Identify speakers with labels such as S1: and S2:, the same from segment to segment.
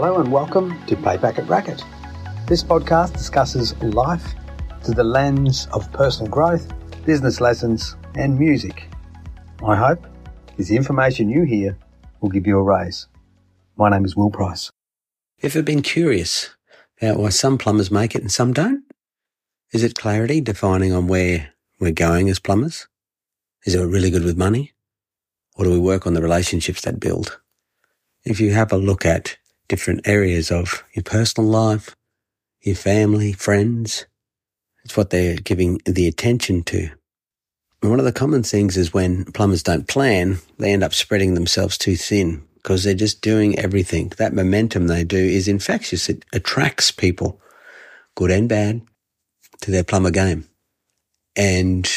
S1: Hello and welcome to Pay Packet Racket. This podcast discusses life through the lens of personal growth, business lessons, and music. My hope is the information you hear will give you a raise. My name is Will Price.
S2: Have you ever been curious about why some plumbers make it and some don't? Is it clarity defining on where we're going as plumbers? Is it really good with money? Or do we work on the relationships that build? If you have a look at different areas of your personal life, your family, friends, it's what they're giving the attention to. And one of the common things is when plumbers don't plan, they end up spreading themselves too thin because they're just doing everything. That momentum they do is infectious. It attracts people, good and bad, to their plumber game. And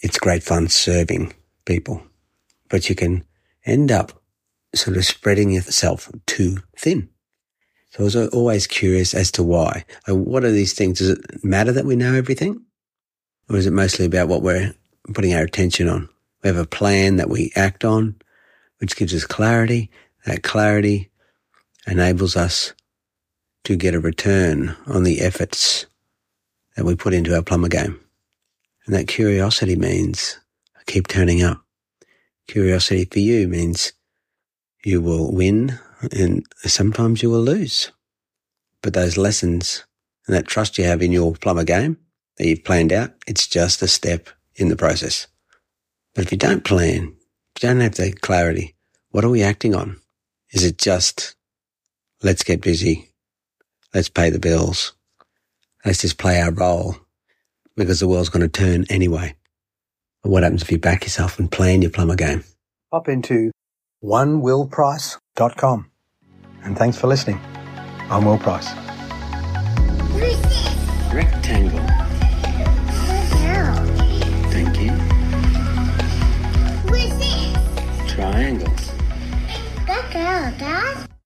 S2: it's great fun serving people but you can end up sort of spreading yourself too thin. So I was always curious as to why. What are these things? Does it matter that we know everything? Or is it mostly about what we're putting our attention on? We have a plan that we act on, which gives us clarity. That clarity enables us to get a return on the efforts that we put into our plumber game. And that curiosity means I keep turning up. Curiosity for you means you will win and sometimes you will lose. But those lessons and that trust you have in your plumber game that you've planned out, it's just a step in the process. But if you don't plan, you don't have the clarity, what are we acting on? Is it just, let's get busy. Let's pay the bills. Let's just play our role because the world's going to turn anyway. But what happens if you back yourself and plan your plumber game?
S1: Pop into onewillprice.com. And thanks for listening. I'm Will Price.
S2: Rectangle. Thank you. Triangles.
S3: That girl, Dad.